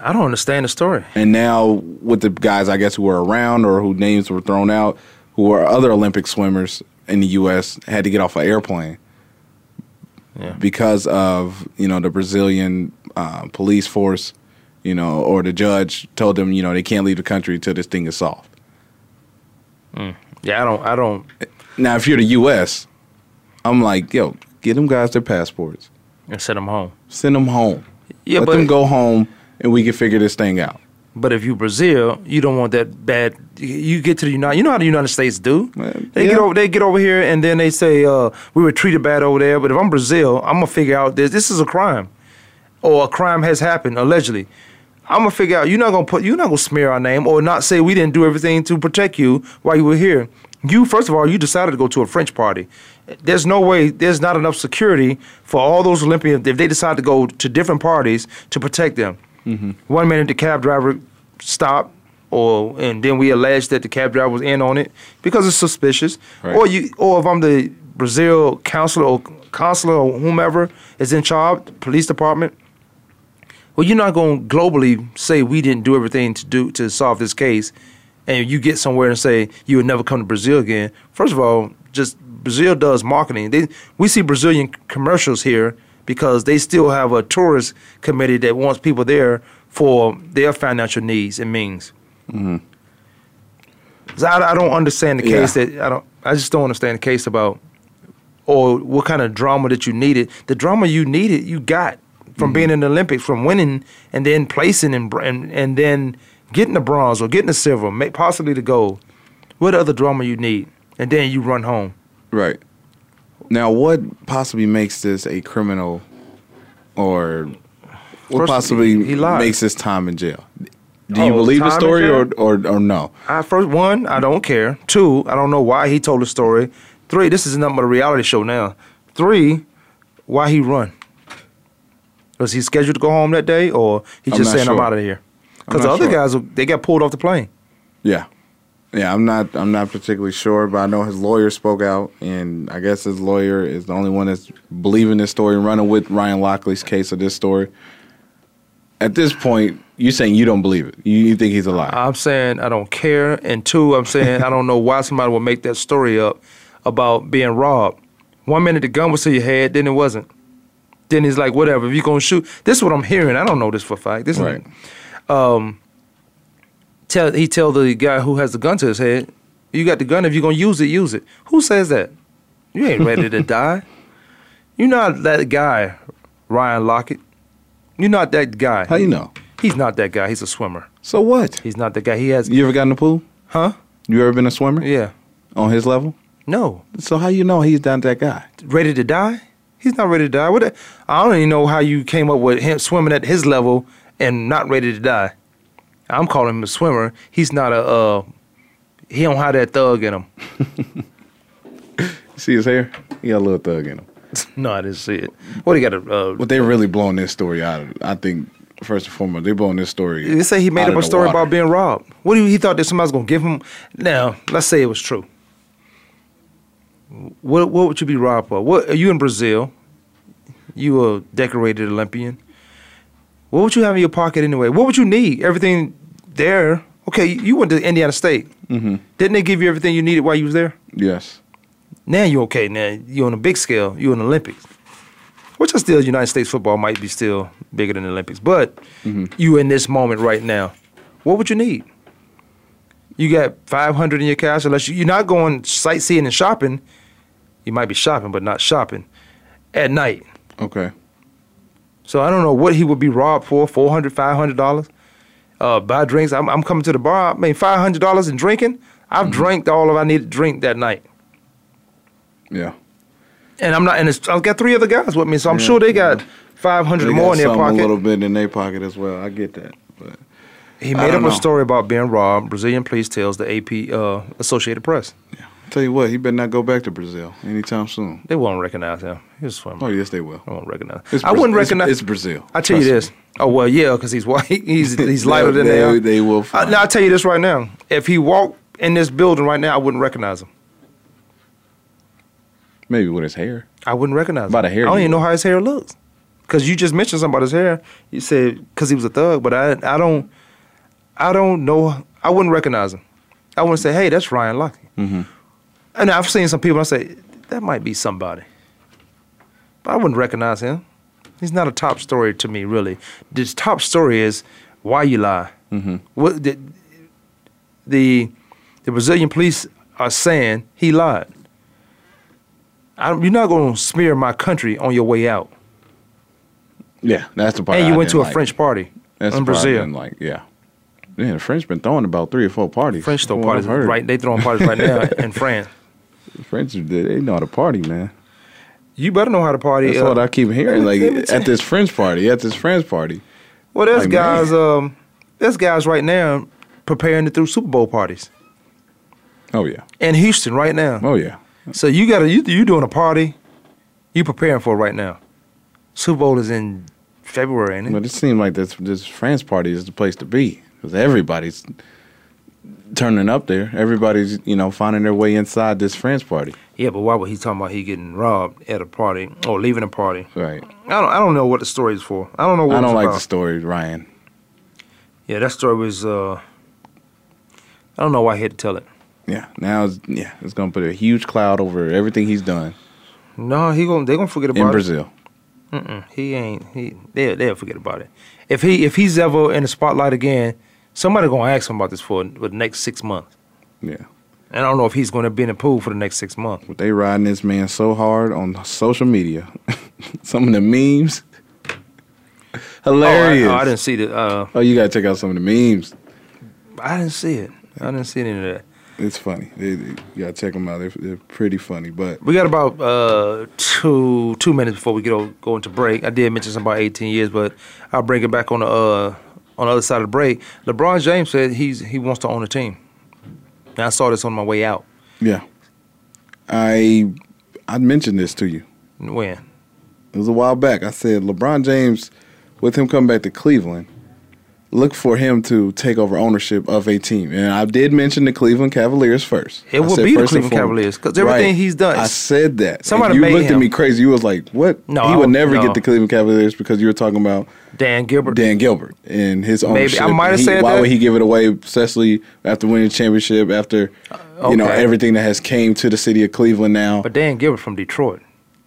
I don't understand the story. And now with the guys, I guess, who were around or who names were thrown out, who are other Olympic swimmers in the U.S. had to get off an airplane Yeah. because of you know the Brazilian uh, police force, you know, or the judge told them you know they can't leave the country until this thing is solved. Yeah, I don't. I don't. Now, if you're the U.S., I'm like, yo, get them guys their passports, And send them home. send them home, Yeah, let but them go home, and we can figure this thing out. But if you Brazil, you don't want that bad. You get to the United. You know how the United States do. They get over. They get over here, and then they say uh, we were treated bad over there. But if I'm Brazil, I'm gonna figure out this. This is a crime, or a crime has happened allegedly. I'm gonna figure out. You're not gonna put. You're not gonna smear our name, or not say we didn't do everything to protect you while you were here. You first of all, you decided to go to a French party. There's no way. There's not enough security for all those Olympians if they decide to go to different parties to protect them. Mm-hmm. One minute the cab driver stopped, or and then we allege that the cab driver was in on it because it's suspicious. Right. Or you, or if I'm the Brazil counselor or consular or whomever is in charge, police department. Well, you're not going to globally say we didn't do everything to do to solve this case, and you get somewhere and say you would never come to Brazil again. First of all, just Brazil does marketing. They, we see Brazilian commercials here because they still have a tourist committee that wants people there for their financial needs and means. Mm-hmm. So I, I don't understand the case Yeah. that I don't. I just don't understand the case about or what kind of drama that you needed. The drama you needed, you got from mm-hmm. being in the Olympics, from winning and then placing and and, and then getting the bronze or getting the silver, possibly the gold. What other drama you need? and then you run home. Right. Now, what possibly makes this a criminal, or what First, possibly he lied. makes this time in jail? Do you Oh, believe the story or, or or no? I first one, I don't care. Two, I don't know why he told the story. Three, this is nothing but a reality show now. Three, why he run? Was he scheduled to go home that day, or he I'm just saying I'm out of here? Because the other sure. guys, they got pulled off the plane. Yeah, yeah. I'm not. I'm not particularly sure, but I know his lawyer spoke out, and I guess his lawyer is the only one that's believing this story and running with Ryan Lochte's case of this story. At this point, you saying you don't believe it. You, you think he's a liar. I'm saying I don't care, and two, I'm saying I don't know why somebody would make that story up about being robbed. One minute the gun was to your head, then it wasn't. Then he's like, whatever. If you're gonna shoot, this is what I'm hearing. I don't know this for a fact. This Right. is um. Tell he tell the guy who has the gun to his head, you got the gun. If you're gonna use it, use it. Who says that? You ain't ready to die. You're not that guy, Ryan Lochte. You're not that guy. How you know? He's not that guy. He's a swimmer. So what? He's not that guy. He has. You ever got in the pool? Huh? You ever been a swimmer Yeah. on his level? No. So how you know he's not that guy? Ready to die? He's not ready to die. What? the- I don't even know how you came up with him swimming at his level and not ready to die. I'm calling him a swimmer. He's not a. Uh, he don't have that thug in him. See his hair? He got a little thug in him. no, I didn't see it. What he got a? Uh, But they're really blowing this story out. of I think first and foremost, they're blowing this story. They say he made up a story water. about being robbed. What do you, he thought that somebody's gonna give him? Now, let's say it was true. What what would you be robbed for? What are you in Brazil? You a decorated Olympian. What would you have in your pocket anyway? What would you need? Everything there. Okay, you went to Indiana State. Mm-hmm. Didn't they give you everything you needed while you was there? Yes. Now you're okay. Now you're on a big scale. You're in the Olympics, which is still United States football might be still bigger than the Olympics. But you in this moment right now, what would you need? You got five hundred in your cash, unless you're not going sightseeing and shopping. You might be shopping, but not shopping at night. Okay. So I don't know what he would be robbed for. Four hundred, five hundred dollars. Uh, buy drinks. I'm, I'm coming to the bar. I mean, five hundred dollars in drinking. I've drank all of I needed to drink that night. Yeah. And I'm not, and it's, I've got three other guys with me, so I'm Yeah. sure they got 500 They more got in their pocket. A little bit in their pocket as well. I get that. But he made up don't a story about being robbed. Brazilian police tells the AP uh, Associated Press. I'll tell you what, he better not go back to Brazil anytime soon. They won't recognize him. He's swimmer. Oh yes, they will. I won't recognize. It's I wouldn't it's- recognize. It's, Brazil. I tell you this. Oh well, yeah, because he's white. He's he's lighter than they, they are. They will. I, Find. now I tell you this right now. If he walked in this building right now, I wouldn't recognize him. Maybe with his hair. I wouldn't recognize By him. the hair I don't even know how his hair looks. Cause you just mentioned something about his hair. You said because he was a thug, but I I don't I don't know. I wouldn't recognize him. I wouldn't say, hey, that's Ryan Lochte. Mm-hmm. And I've seen some people. I say that might be somebody, but I wouldn't recognize him. He's not a top story to me, really. The top story is why you lie. Mm-hmm. What the, the the Brazilian police are saying he lied. I, you're not going to smear my country on your way out. Yeah, that's the part. and you I went to a like. French party That's in the part I Brazil. like, yeah. Yeah, the French been throwing about three or four parties. French throw parties, right? They throwing parties right now in France. French, they, know how to party, man. You better know how to party. That's uh, what I keep hearing. Like let me tell at this French party, at this French party. Well, there's Like, guys. man. Um, there's guys right now preparing to throw Super Bowl parties Oh yeah, in Houston right now. oh yeah. So you got to you you doing a party, you preparing for right now. Super Bowl is in February, ain't it? But it seemed like this this France party is the place to be because everybody's turning up there. Everybody's you know finding their way inside this friends party. yeah, but why would he talking about he getting robbed at a party or leaving a party? Right. I don't I don't know what the story is for. I don't know what I don't like about. the story, Ryan. Yeah, that story was. uh I don't know why he had to tell it. Yeah. Now, it's, yeah, it's gonna put a huge cloud over everything he's done No, he going they gonna forget about in it. Brazil. Mm-mm, he ain't. He they they'll forget about it. If he if he's ever in the spotlight again, somebody gonna ask him about this for, for the next six months. Yeah. And I don't know if he's gonna be in the pool for the next six months. But they riding this man so hard on social media. some of the memes. Hilarious. Oh, I, oh, I didn't see the. Uh, Oh, you gotta check out some of the memes. I didn't see it. I didn't see any of that. It's funny. They, they- you gotta check them out. They're, they're pretty funny. But We got about uh, two two minutes before we go go into break. I did mention something about 18 years, but I'll bring it back on the uh, on the other side of the break. LeBron James said he's he wants to own a team. And I saw this on my way out. yeah, I I mentioned this to you. When? It was a while back. I said LeBron James, with him coming back to Cleveland, look for him to take over ownership of a team. And I did mention the Cleveland Cavaliers first. It will be the Cleveland Cavaliers because everything he's done- I said that. Somebody you looked at me crazy. You was like, "What? No, he would never no. get the Cleveland Cavaliers because you were talking about Dan Gilbert. Dan Gilbert and his ownership. Maybe. I might have said Why that. would he give it away, especially after winning the championship? After you know everything that has came to the city of Cleveland now, But Dan Gilbert from Detroit.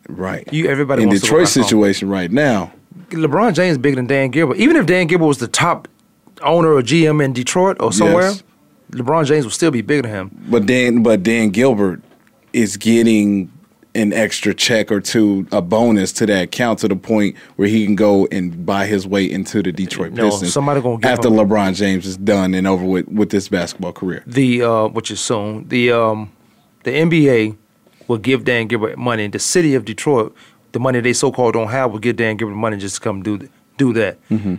right? You- everybody in to go home. situation right now. LeBron James is bigger than Dan Gilbert. Even if Dan Gilbert was the top owner or GM in Detroit or somewhere, Yes. LeBron James will still be bigger than him. But Dan, but Dan Gilbert is getting an extra check or two, a bonus to that account to the point where he can go and buy his way into the Detroit No, Pistons. somebody gonna give after him- LeBron James is done and over with with this basketball career. The uh, which is soon the um, the NBA will give Dan Gilbert money. The city of Detroit, the money they so called don't have, will give Dan Gilbert money just to come do do that. Mm-hmm.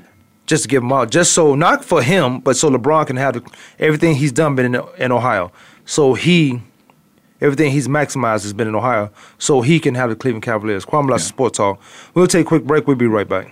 Just to give him out, just so not for him, but so LeBron can have the, everything he's done been in, in Ohio. So he, everything he's maximized has been in Ohio. So he can have the Cleveland Cavaliers. Kwame Lassiter Sports Talk. We'll take a quick break. We'll be right back.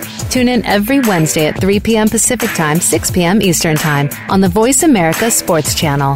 Tune in every Wednesday at 3 p.m. Pacific Time, 6 p.m. Eastern Time on the Voice America Sports Channel.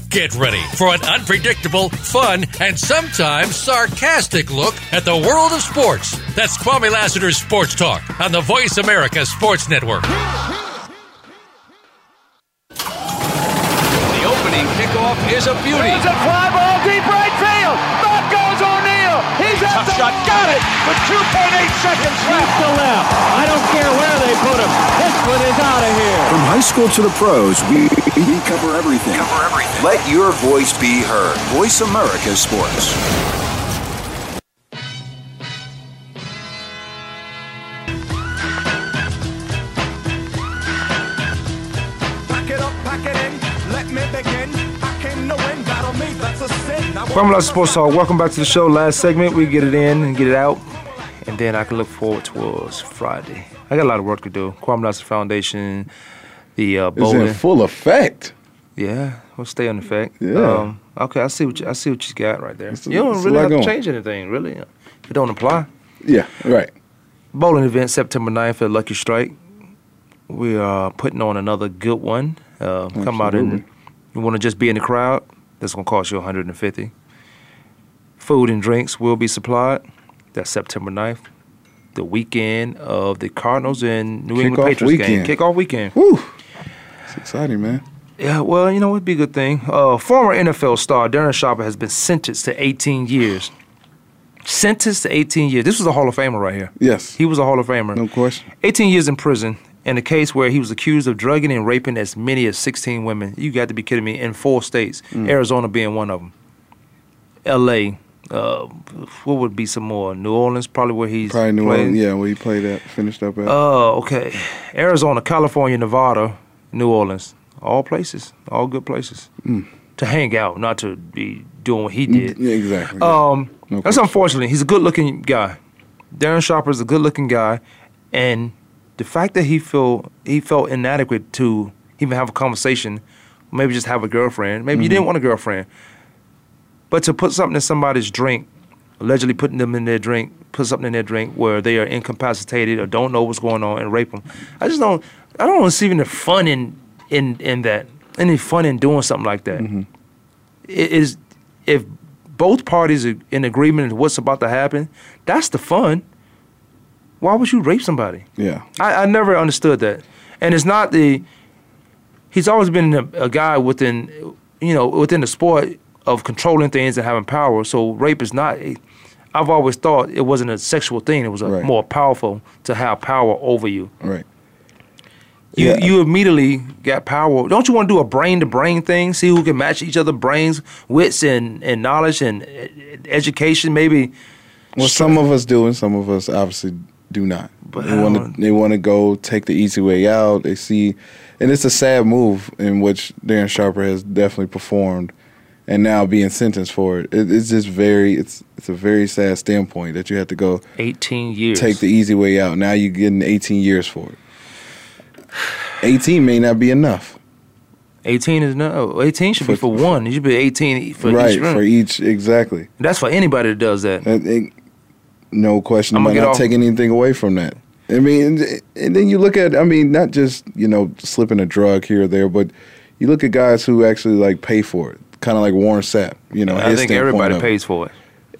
Get ready for an unpredictable, fun, and sometimes sarcastic look at the world of sports. That's Kwame Lassiter's Sports Talk on the Voice America Sports Network. The opening kickoff is a beauty. It's a fly ball deep right field. Back goes O'Neal. He's at the shot. got it with 2.8 seconds left. to left. I don't care where they put him. This one is out of here. From high school to the pros, we, we cover everything. Cover everything. Let your voice be heard. Voice America Sports. Pack it up, pack it in. Let me begin. I came to win. Battle me, that's a sin. Now Sports Talk. Welcome back to the show. Last segment, we get it in and get it out, and then I can look forward towards Friday. I got a lot of work to do. Kwame Lassiter Foundation, the uh, It's bowling. in full effect. Yeah, we'll stay on effect. Yeah. Um, okay, I see what you, I see what you got right there. It's you don't really have going. to change anything, really, if it don't apply. Yeah, right. Bowling event September 9th at Lucky Strike. We are putting on another good one. Uh, come out and you want to just be in the crowd. That's gonna cost you 150. Food and drinks will be supplied. That's September 9th, the weekend of the Cardinals and New England Patriots weekend. game. Kickoff weekend. Whew. It's exciting, man. Yeah, well, you know, it'd be a good thing. Uh, former NFL star Darren Sharper has been sentenced to 18 years. Sentenced to 18 years. This was a Hall of Famer right here. Yes. He was a Hall of Famer. No question. 18 years in prison in a case where he was accused of drugging and raping as many as 16 women. You got to be kidding me. In four states, Mm. Arizona being one of them. L.A. Uh, what would be some more? New Orleans, probably where he's Probably New played. Orleans. Yeah, where he played at, finished up at. Oh, okay. Arizona, California, Nevada, New Orleans. All places. All good places. Mm. To hang out, not to be doing what he mm, did. yeah, exactly. Um, No that's question. unfortunate. He's a good looking guy. Darren Sharper is a good-looking guy, and the fact that he feel he felt inadequate to even have a conversation, maybe just have a girlfriend. Maybe you mm-hmm. didn't want a girlfriend, but to put something in somebody's drink, allegedly putting them in their drink, put something in their drink where they are incapacitated or don't know what's going on and rape them. I just don't. I don't see even the fun in in in that. Any fun in doing something like that? Mm-hmm. It is if both parties are in agreement of what's about to happen, that's the fun. Why would you rape somebody? Yeah. I, I never understood that. And it's not the. He's always been a, a guy within, you know, within the sport of controlling things and having power. So rape is not. I've always thought it wasn't a sexual thing. It was a Right. more powerful to have power over you. Right. You Yeah. you immediately got power. Don't you want to do a brain to brain thing? See who can match each other brains, wits, and, and knowledge and education. Maybe Well, some of us do, and some of us obviously do not. But they want to they want to go take the easy way out. They see, and it's a sad move in which Darren Sharper has definitely performed, and now being sentenced for it. it it's just very it's it's a very sad standpoint that you have to go 18 years. take the easy way out. Now you're getting 18 years for it. 18 may not be enough. 18 is no. 18 should be for one. You should be 18 for right each round. for each exactly. That's for anybody that does that. That ain't- no question. I'm not off- taking anything away from that. I mean, and- then you look at, I mean, not just you know slipping a drug here or there, but you look at guys who actually like pay for it, kind of like Warren Sapp. You know, I think everybody pays for it.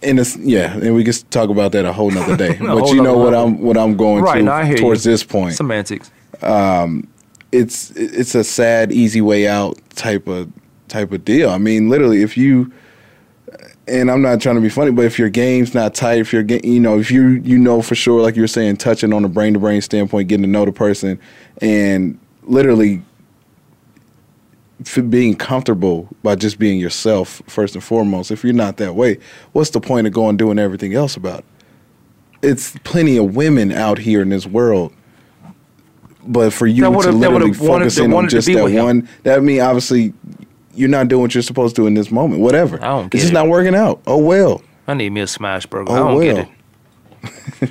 And it's yeah, and we can talk about that a whole nother day. But you know what level. I'm what I'm going Right, to no, I hear towards you. this point. Semantics. Um, it's it's a sad, easy way out type of type of deal. I mean, literally, if you and I'm not trying to be funny, but if your game's not tight, if you're you know, if you you know for sure, like you're saying, touching on a brain to brain standpoint, getting to know the person, and literally being comfortable by just being yourself first and foremost. If you're not that way, what's the point of going doing everything else about it? It's plenty of women out here in this world. But for you to literally would've focus in on just that one, that mean obviously you're not doing what you're supposed to in this moment. Whatever. I don't It's just it. not working out. Oh well. I need me a smash burger. Oh, I don't well. get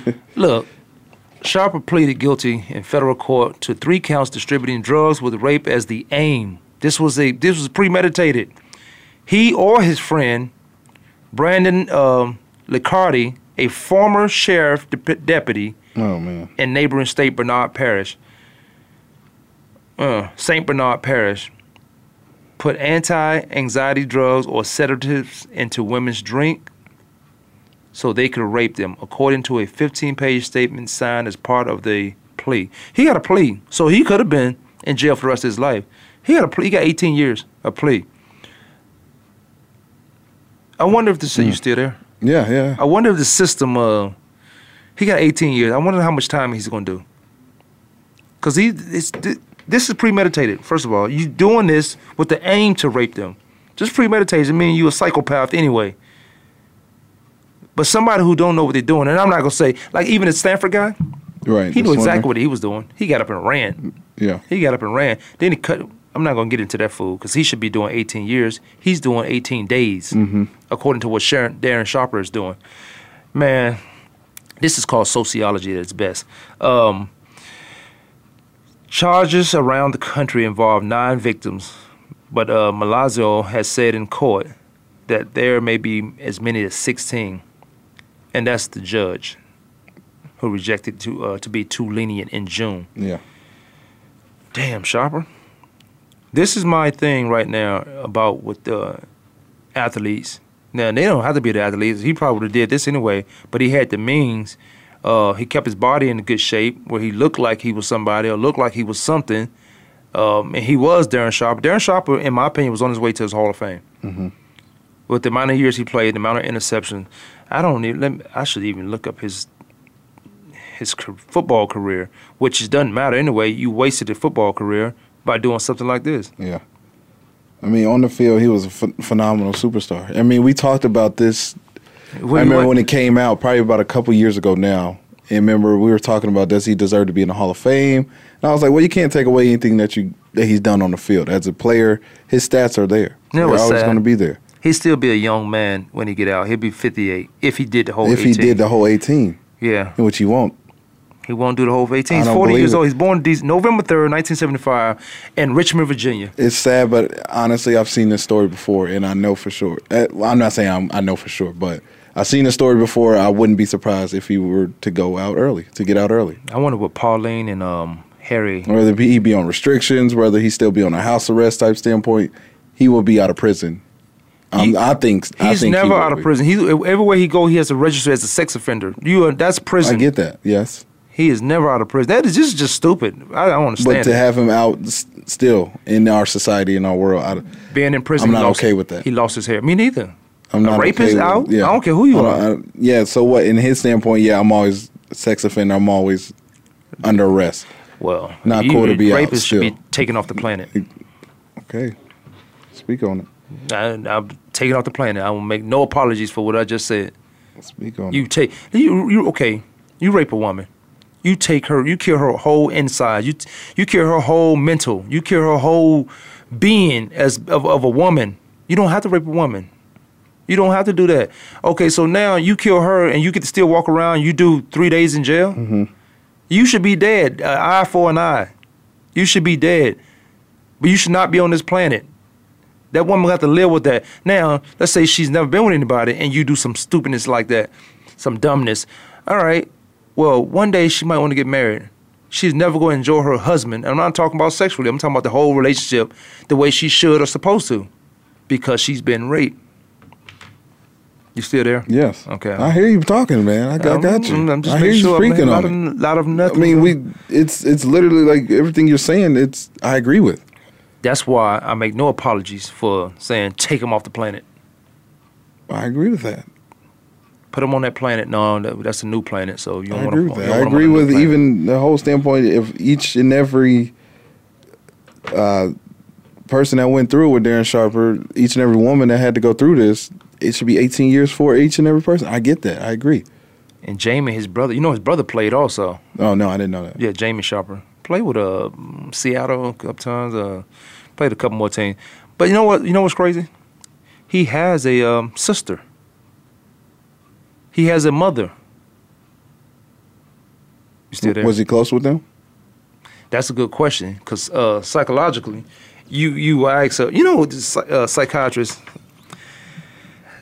it. Look, Sharper pleaded guilty in federal court to three counts distributing drugs with rape as the aim. This was a this was premeditated. He or his friend, Brandon um, Licciardi, a former sheriff dep- deputy Oh man. in neighboring state Bernard Parish, uh, St. Bernard Parish, put anti-anxiety drugs or sedatives into women's drink so they could rape them, according to a 15-page statement signed as part of the plea. He got a plea, so he could have been in jail for the rest of his life. He got a plea. He got 18 years a plea. I wonder if the you still there. Yeah, yeah. I wonder if the system. Uh, he got 18 years. I wonder how much time he's going to do. Cause he, it's, this is premeditated. First of all, you doing this with the aim to rape them. Just premeditated. I mean, you a psychopath anyway. But somebody who don't know what they're doing, and I'm not gonna say like even the Stanford guy, Right. he knew exactly what he was doing. He got up and ran. Yeah. He got up and ran. Then he cut. I'm not gonna get into that fool because he should be doing 18 years. He's doing 18 days, Mm-hmm. according to what Sharon, Darren Sharper is doing. Man, this is called sociology at its best. Um, charges around the country involve nine victims, but uh, Malazzo has said in court that there may be as many as 16, and that's the judge who rejected to uh, to be too lenient in June. Yeah. Damn, Sharper. This is my thing right now about with the athletes. Now they don't have to be the athletes. He probably did this anyway, but he had the means. Uh, he kept his body in good shape where he looked like he was somebody or looked like he was something. Um, and he was Darren Sharper. Darren Sharper, in my opinion, was on his way to his Hall of Fame. Mm-hmm. With the amount of years he played, the amount of interceptions, I don't even. Let me, I should even look up his his football career, which doesn't matter anyway. You wasted a football career by doing something like this. Yeah. I mean, on the field, he was a ph- phenomenal superstar. I mean, we talked about this. I remember went- when it came out, probably about a couple years ago now. And remember, we were talking about does he deserve to be in the Hall of Fame? And I was like, well, you can't take away anything that you that he's done on the field as a player. His stats are there. You know They're always going to be there. He'd still be a young man when he get out. He'll be 58 if he did the whole if 18. he did the whole 18, Yeah. which he won't. He won't do the whole 18. I He's don't 40 years it. old. He's born November 3rd, 1975, in Richmond, Virginia. It's sad, but honestly, I've seen this story before, and I know for sure. Uh, I'm not saying I'm, I know for sure, but I've seen the story before. I wouldn't be surprised if he were to go out early, to get out early. I wonder what Pauline and um, Harry. Whether he be on restrictions, whether he still be on a house arrest type standpoint, he will be out of prison. Um, I think I He's think never will out of prison. He everywhere he go, he has to register as a sex offender. You are, that's prison. I get that. Yes, He is never out of prison. That is just just stupid. I don't understand. but to it. have him out s- still in our society in our world, I, being in prison, I'm not okay with that. He lost his hair. Me neither. I'm a rapist okay with- out. yeah. I don't care who you I are. don't- I- yeah. So what? In his standpoint, yeah, I'm always sex offender. I'm always under arrest. Well, not you- cool to be out rapists should still. be taken off the planet. Okay, speak on it. I, I'm taking off the planet. I will make no apologies for what I just said. Speak on You it. take you you okay. You rape a woman. You take her. You kill her whole inside. You you kill her whole mental. You kill her whole being as of, of a woman. You don't have to rape a woman. You don't have to do that. Okay, so now you kill her and you get to still walk around. You do three days in jail. Mm-hmm. You should be dead. Uh, eye for an eye. You should be dead. But you should not be on this planet. That woman got to live with that. Now, let's say she's never been with anybody and you do some stupidness like that, some dumbness. All right. Well, one day she might want to get married. She's never going to enjoy her husband. And I'm not talking about sexually. I'm talking about the whole relationship the way she should or supposed to because she's been raped. You still there? Yes. Okay. I hear you talking, man. I got, I got you. I'm, I'm just I hear making you sure. speaking a lot on of, it. lot of I mean, we it's it's literally like everything you're saying. It's I agree with. That's why I make no apologies for saying take him off the planet. I agree with that. Put him on that planet. No, that, that's a new planet. So you don't I want agree to. with that. I agree with even the whole standpoint of each and every uh, person that went through it with Darren Sharper, each and every woman that had to go through this. It should be 18 years for each and every person. I get that. I agree. And Jamie, his brother, you know, his brother played also. Oh no, I didn't know that. Yeah, Jamie Sharper played with uh Seattle a couple times. Uh, played a couple more teams. But you know what? You know what's crazy? He has a um, sister. He has a mother. You still there? Was he close with them? That's a good question because uh, psychologically, you you ask uh, you know uh, psychiatrists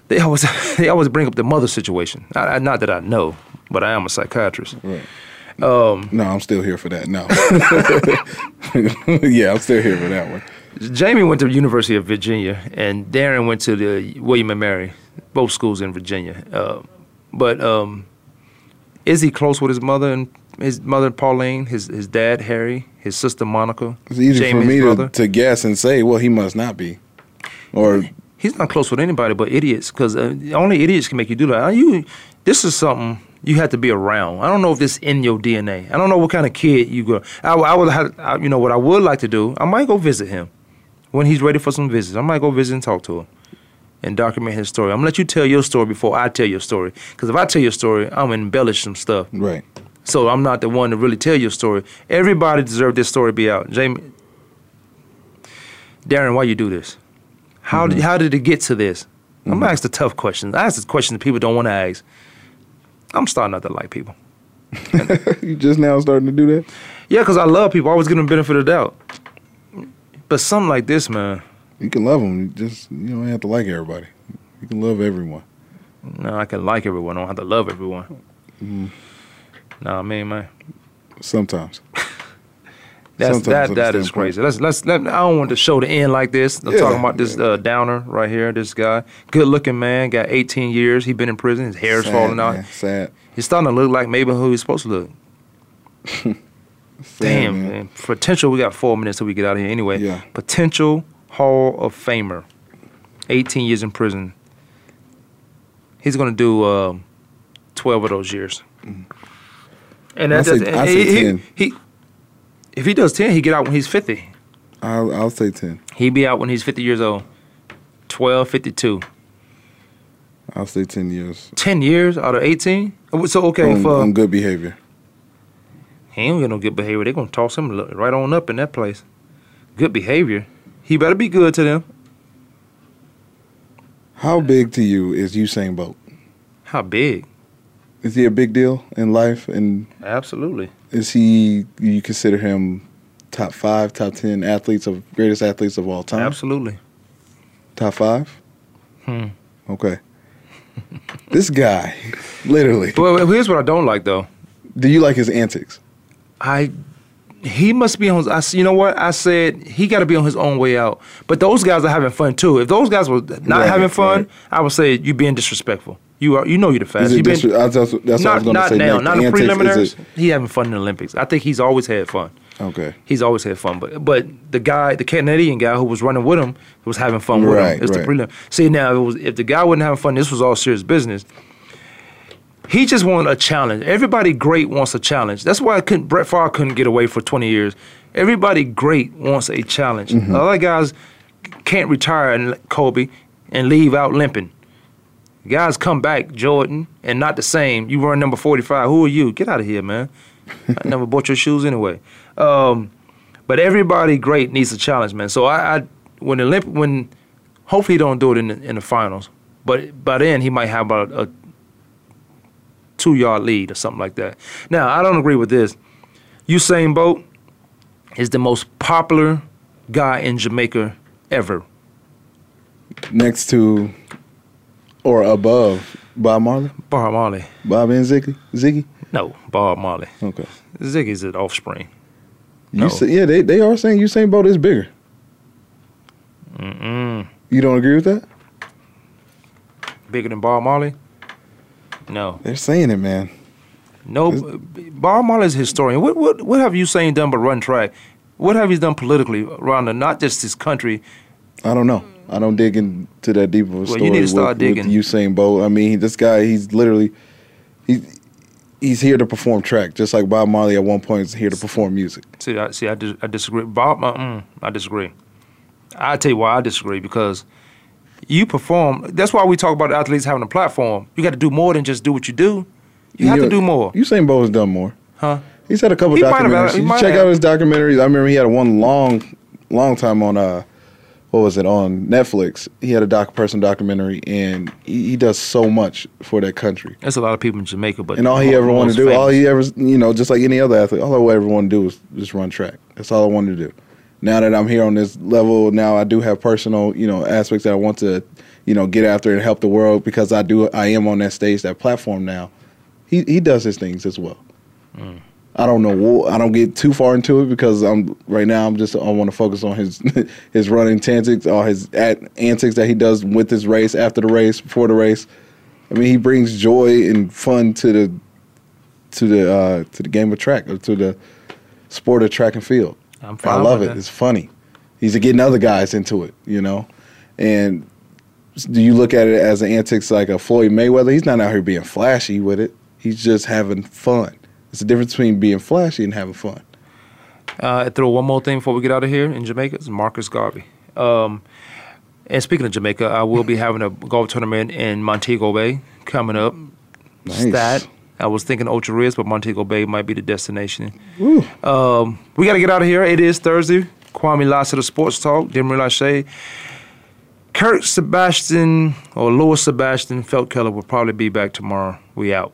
they always they always bring up the mother situation. I, I, not that I know, but I am a psychiatrist. Right. Um, No, I'm still here for that. No. yeah, I'm still here for that one. Jamie went to the University of Virginia, and Darren went to the William and Mary, both schools in Virginia. Uh, but um, is he close with his mother and his mother Pauline, his his dad Harry, his sister Monica? It's easy Jamie, for me to, to guess and say, well, he must not be. Or He's not close with anybody but idiots, because uh, only idiots can make you do that. Uh, You, this is something you have to be around. I don't know if this in your DNA. I don't know what kind of kid you go. I, I would, have, I, you know, what I would like to do. I might go visit him when he's ready for some visits. I might go visit and talk to him and document his story. I'm gonna let you tell your story before I tell your story, because if I tell your story, I'm gonna embellish some stuff. Right. So I'm not the one to really tell your story. Everybody deserves this story to be out. Jamie, Darren, why you do this? How did how did it get to this? I'm gonna ask the tough questions. I ask the questions that people don't want to ask. I'm starting not to like people. you just now starting to do that? Yeah, because I love people. I always give them benefit of the doubt. But something like this, man. You can love them. You just you don't have to like everybody. You can love everyone. No, I can like everyone. I don't have to love everyone. Mm, No, I mean, man. sometimes. That's Sometimes that from that the crazy. Let's let's let. I don't want the show to end like this. I'm Yeah, talking about this uh, downer right here. This guy, good looking man, got 18 years. He been in prison. His hair's Sad, falling out. man. Sad. He's starting to look like maybe who he's supposed to look. Sad, Damn, man. man. Potential. We got four minutes till we get out of here. Anyway, Yeah. potential Hall of Famer, 18 years in prison. He's gonna do um 12 of those years. And I that's say- I say he, he- 10. he- if he does 10, he get out when he's 50. I'll I'll say ten. He be out when he's 50 years old. 12, 52. I'll say ten years. 10 years out of 18? Uh, So, okay, on, for, on good behavior. he ain't got no good behavior. They're going to toss him right on up in that place. Good behavior. He better be good to them. How big to you is Usain Bolt? How big? Is he a big deal in life? And Absolutely. Is he? You consider him top five, top ten athletes of greatest athletes of all time? Absolutely. Top five. Hmm. Okay. this guy, literally. Well, here's what I don't like though. Do you like his antics? I he must be on his. I, you know what I said? He got to be on his own way out. But those guys are having fun too. If those guys were not Right, having fun, right. I would say you being disrespectful. You are. You know you're the fastest. You been, that's, that's what I was not going to not say. now. not the in preliminaries. He having fun in the Olympics. I think he's always had fun. Okay. He's always had fun. But but the guy, the Canadian guy who was running with him, was having fun with Right, him. It's the right. prelim. See now, if, it was, if the guy wasn't having fun, this was all serious business. He just wanted a challenge. Everybody great wants a challenge. That's why I couldn't. Brett Favre couldn't get away for 20 years. Everybody great wants a challenge. Mm-hmm. A lot of guys can't retire and Kobe and leave out limping. Guys come back, Jordan, and not the same. You run number 45. Who are you? Get out of here, man. I never bought your shoes anyway. Um, but everybody great needs a challenge, man. So I, I when the Olymp- when hopefully he don't do it in the, in the finals, but by then he might have about a two yard lead or something like that. Now I don't agree with this. Usain Bolt is the most popular guy in Jamaica ever. Next to or above Bob Marley? Bob Marley. Bob and Ziggy? Ziggy? No, Bob Marley. Okay. Ziggy's an offspring. You No. say, yeah, they, they are saying Usain Bolt is bigger. Mm-mm. You don't agree with that? Bigger than Bob Marley? No. They're saying it, man. No, Bob Marley's a historian. What what what have Usain done but run track? What have he done politically around the, not just his country? I don't know. I don't dig into that deep of a Well, you story need to start with, digging. with Usain Bolt. I mean, this guy, he's literally he's he's here to perform track, just like Bob Marley at one point is here to perform music. See, I, see, I, dis- I disagree. Bob, uh, mm, I disagree. I tell you why I disagree because you perform. That's why we talk about athletes having a platform. You got to do more than just do what you do. You have to do more, Usain Bolt has done more. huh? He's had a couple He have- documentaries. he You check have. out his documentaries. I remember he had one long, long time on uh, what was it on Netflix? He had a doc person documentary, and he, he does so much for that country. There's a lot of people in Jamaica, but And all he ever wanted to do, all he ever, you know, just like any other athlete, all I ever wanted to do was just run track. That's all I wanted to do. Now that I'm here on this level, now I do have personal, you know, aspects that I want to, you know, get after and help the world because I do, I am on that stage, that platform now. He he does his things as well. Mm. I don't know. I don't get too far into it because I'm right now. I'm just. I want to focus on his his running antics, all his at, antics that he does with his race, after the race, before the race. I mean, he brings joy and fun to the to the uh, to the game of track or to the sport of track and field. I'm I love it. that. It's funny. He's getting other guys into it, you know. And do you look at it as an antics like a Floyd Mayweather? He's not out here being flashy with it. He's just having fun. It's the difference between being flashy and having fun. Uh, I throw one more thing before we get out of here in Jamaica. It's Marcus Garvey. Um, and speaking of Jamaica, I will be having a golf tournament in Montego Bay coming up. Nice. Stat. I was thinking Ocho Rios, but Montego Bay might be the destination. Um, we got to get out of here. It is Thursday. Kwame Lassiter Sports Talk. Demery Lachey. Kurt Sebastian or Louis Sebastian Feldkeller will probably be back tomorrow. We out.